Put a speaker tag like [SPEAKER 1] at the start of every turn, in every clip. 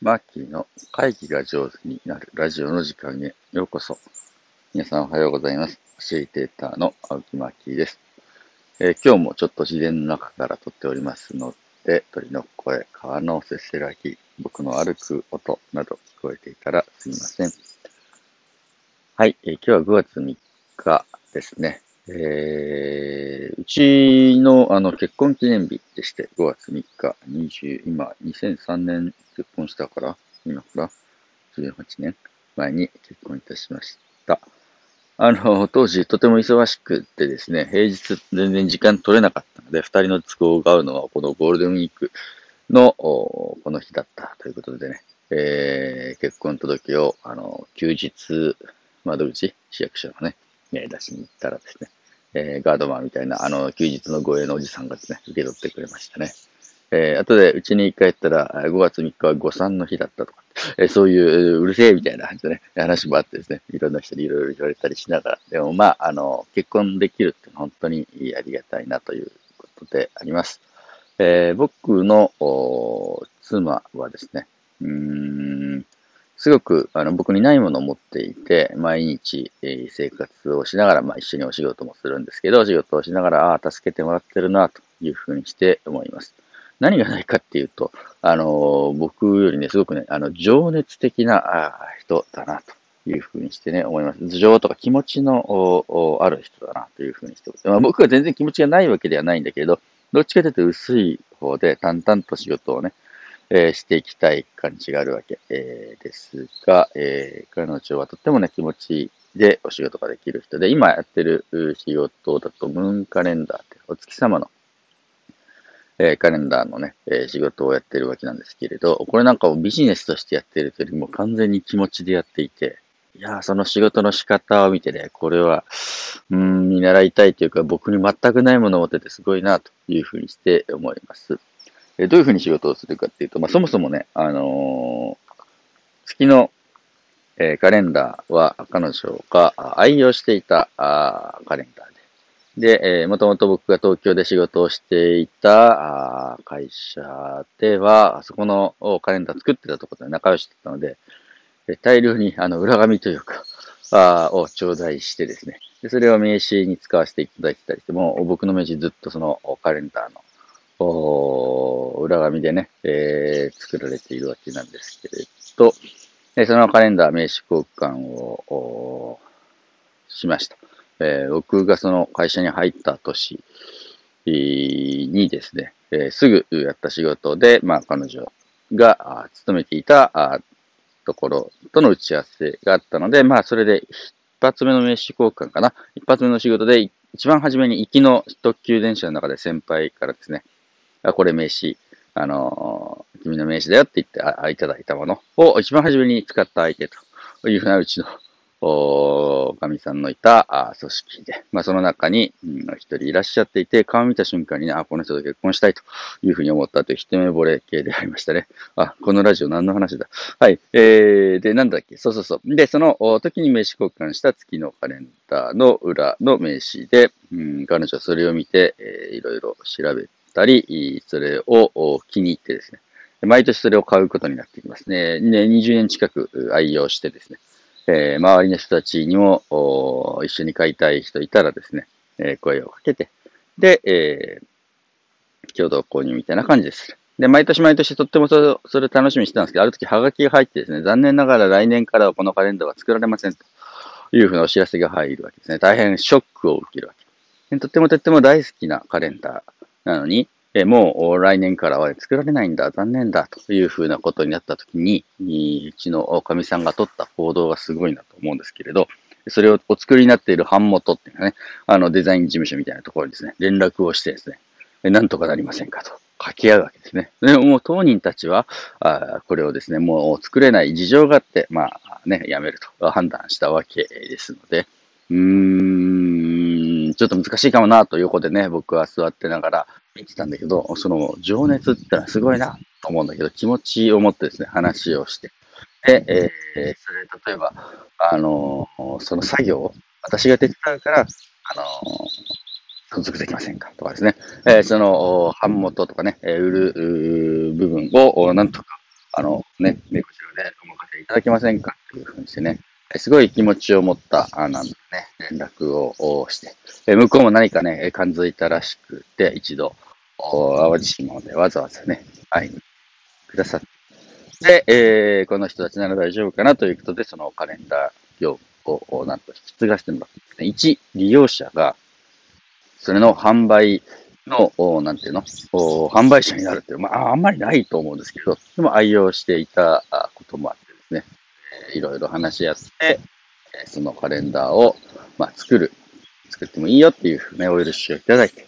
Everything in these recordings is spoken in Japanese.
[SPEAKER 1] マーキーの会議が上手になるラジオの時間へようこそ。皆さんおはようございます。シェイテーターの青木マーキーです、えー、今日もちょっと自然の中から撮っておりますので、鳥の声、川のせせらぎ、僕の歩く音など聞こえていたらすいません。はい、えー、今日は5月3日ですね。えー、うちのあの結婚記念日でして、5月3日、20、今、2003年結婚したから、今から18年前に結婚いたしました。あの、当時とても忙しくてですね、平日全然時間取れなかったので、二人の都合が合うのはこのゴールデンウィークのこの日だったということでね、えー、結婚届を、あの、休日窓口、市役所のね、出しに行ったらですね、えー、ガードマンみたいな、あの、休日の護衛のおじさんがですね、受け取ってくれましたね。えー、後でうちに帰ったら、5月3日は誤算の日だったとか、えー、そういううるせえみたいな感じでね、話もあってですね、いろんな人にいろいろ言われたりしながら、でもまあ、あの、結婚できるって本当にありがたいなということであります。えー、僕の妻はですね、うん、すごくあの僕にないものを持っていて、毎日、え、生活をしながら、まあ、一緒にお仕事もするんですけど、仕事をしながら、ああ、助けてもらってるな、というふうにして思います。何がないかっていうと、あの、僕よりね、すごくね、あの、情熱的なあ人だな、というふうにしてね、思います。頭上とか気持ちのおおある人だな、というふうにしてまあ、僕は全然気持ちがないわけではないんだけれど、どっちかというと薄い方で淡々と仕事をね、えー、していきたい感じがあるわけ、えー、ですが、えー、彼女はとってもね、気持ちでお仕事ができる人で、今やってる仕事だと、ムーンカレンダーってお月様の、えー、カレンダーのね、えー、仕事をやってるわけなんですけれど、これなんかをビジネスとしてやってるというよりも完全に気持ちでやっていて、いやその仕事の仕方を見てね、これは、うん、見習いたいというか、僕に全くないものを持っててすごいな、というふうにして思います。えどういうふうに仕事をするかっていうと、まあ、そもそもね、あのー、月の、えー、カレンダーは彼女が愛用していたあカレンダーで、で、えー、もともと僕が東京で仕事をしていたあ会社では、そこのカレンダー作ってたところで仲良しだったので、え大量にあの裏紙というか、あを頂戴してですね。で、それを名刺に使わせていただいてたりしても、僕の名刺ずっとそのカレンダーの裏紙でね、えー、作られているわけなんですけれど、えそのカレンダー名刺交換をしました。えー、僕がその会社に入った年にですね、えー、すぐやった仕事で、まあ、彼女が勤めていたところとの打ち合わせがあったので、まあ、それで一発目の名刺交換かな。一発目の仕事で、一番初めに行きの特急電車の中で先輩からですね、あ、これ名刺、あのー、君の名刺だよって言ってあいただいたものを一番初めに使った相手というふうなうちの、お神さんのいたあ組織で、まあ、その中に一、人いらっしゃっていて、顔を見た瞬間にね、あ、この人と結婚したいというふうに思ったという一目惚れ系でありましたね。あ、このラジオ何の話だはい。えー、で、なんだっけそうそうそう。で、その時に名刺交換した月のカレンダーの裏の名刺で、うん、彼女はそれを見て、えー、いろいろ調べたり、それを気に入ってですね、毎年それを買うことになってきますね。ね20年近く愛用してですね、え、周りの人たちにも一緒に買いたい人いたらですね、え、声をかけて、で、え、共同購入みたいな感じです。で、毎年毎年とってもそれ楽しみにしてたんですけど、ある時ハガキが入ってですね、残念ながら来年からはこのカレンダーは作られませんというふうなお知らせが入るわけですね。大変ショックを受けるわけ。とってもとっても大好きなカレンダーなのに、えもう来年からは作られないんだ、残念だというふうなことになったときに、うちのおかみさんが取った行動がすごいなと思うんですけれど、それをお作りになっている版元っていうかね、あのデザイン事務所みたいなところにですね、連絡をしてですね、なんとかなりませんかと掛け合うわけですね。でもう当人たちは、あこれをですね、もう作れない事情があって、まあね、やめると判断したわけですので、うーん、ちょっと難しいかもなと横でね、僕は座ってながら見てたんだけど、その情熱ってのはすごいなと思うんだけど、気持ちを持ってですね、話をして。で、えー、それ例えば、あのー、その作業を私が手伝うから、あのー、存続できませんかとかですね、えー、その、版元とかね、売る部分をなんとかあのね、ね、こちらでお任せいただけませんかというふうにしてね、すごい気持ちを持った、あなんね、連絡をして、向こうも何かね、感づいたらしくて、一度、淡路島でわざわざね、会いにくださって、で、えー、この人たちなら大丈夫かなということで、そのカレンダー業務をなんと引き継がせてもらってですね、一利用者が、それの販売の、なんていうの、販売者になるっていう、まあ、あんまりないと思うんですけど、でも愛用していたこともあってですね、いろいろ話し合って、そのカレンダーを、まあ、作る、作ってもいいよっていうね、お許しをいただいて、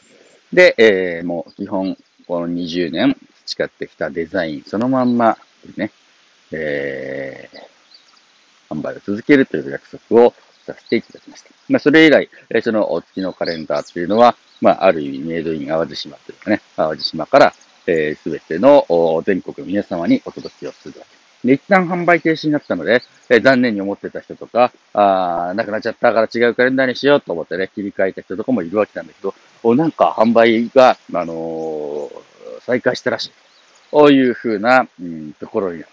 [SPEAKER 1] で、えー、もう基本、この20年培ってきたデザインそのまんま、ね、えー、販売を続けるという約束をさせていただきました。まあ、それ以来、えその月のカレンダーっていうのは、まあ、ある意味メイドイン淡路島というかね、淡路島から、えー、全ての全国の皆様にお届けをするわけです、一旦販売停止になったので、え、残念に思ってた人とか、ああなくなっちゃったから違うカレンダーにしようと思ってね、切り替えた人とかもいるわけなんだけど、おなんか販売が、あのー、再開したらしい。こういう風な、うん、ところになる。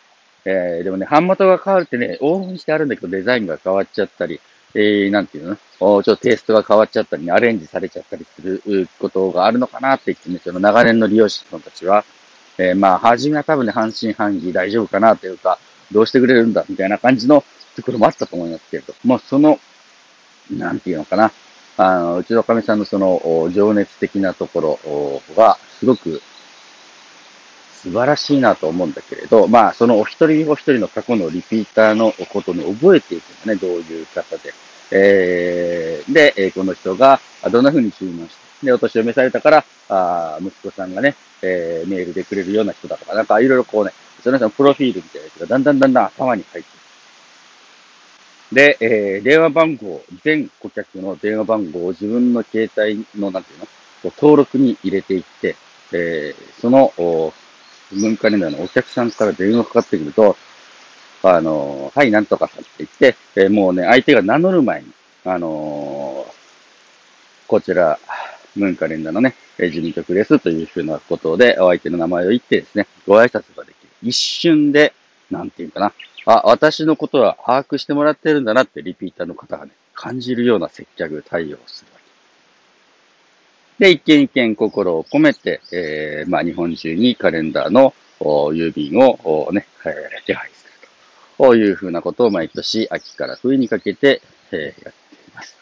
[SPEAKER 1] えー、でもね、版元が変わるってね、往々にしてあるんだけど、デザインが変わっちゃったり、えー、なんていうの？ちょっとテイストが変わっちゃったり、アレンジされちゃったりすることがあるのかなって言ってね、その長年の利用者さんたちは、えー、まあ、初めは多分ね、半信半疑大丈夫かなというか、どうしてくれるんだみたいな感じのところもあったと思いますけれど、まあ、その、なんていうのかな、あの、うちのかみさんのその、情熱的なところは、すごく素晴らしいなと思うんだけれど、まあ、そのお一人お一人の過去のリピーターのことに覚えていくのね、どういう方で。えー、で、この人がどんな風に注文して、で、お年を召されたから、あ息子さんがね、えー、メールでくれるような人だとか、なんかいろいろこうね、その人のプロフィールみたいなやつがだんだんだんだん頭に入って。で、えー、電話番号、全顧客の電話番号を自分の携帯の、なんていうの、登録に入れていって、えー、その、文化年代のお客さんから電話かかってくると、あの、はい、なんとかさって言って、えー、もうね、相手が名乗る前に、あのー、こちら、文化連打のね、え事務局ですというふうなことで、お相手の名前を言ってですね、ご挨拶ができる。一瞬で、なんていうかな、あ、私のことは把握してもらってるんだなってリピーターの方がね、感じるような接客対応をするわけ。で、一件一件心を込めて、えー、まあ日本中にカレンダーの郵便をね、え手配すると。こういうふうなことを毎年秋から冬にかけて、えー、やっています。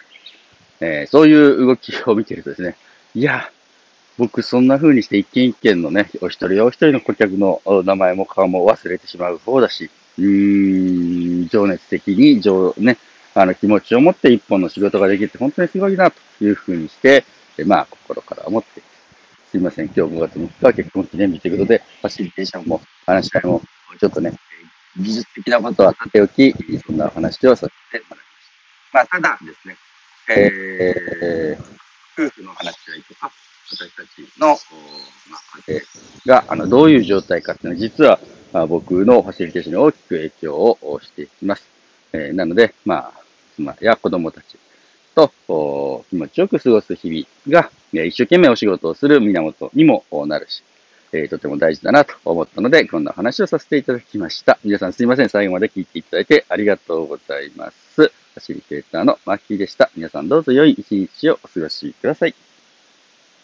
[SPEAKER 1] えー、そういう動きを見てるとですね、いや、僕そんな風にして一件一件のね、お一人お一人の顧客の名前も顔も忘れてしまう方だし、うーん、情熱的に、情、ね、あの気持ちを持って一本の仕事ができるって本当にすごいなという風にして、えまあ心から思って、すいません、今日5月3日は結婚記念日ということで、ファシリテーションも話し合いもちょっとね、技術的なことはさておき、そんなお話をさせてもらいました。まあ、ただですね、えー、話し合いとか、私たちの、まあ、家庭が、あの、どういう状態かっていうのは、実は、まあ、僕のファシリテーションに大きく影響をしていきます。えー、なので、まあ、妻や子供たちと気持ちよく過ごす日々が、一生懸命お仕事をする源にもなるし、えー、とても大事だなと思ったので、こんな話をさせていただきました。皆さんすいません。最後まで聞いていただいてありがとうございます。ファシリテーターのマッキーでした。皆さんどうぞ良い一日をお過ごしください。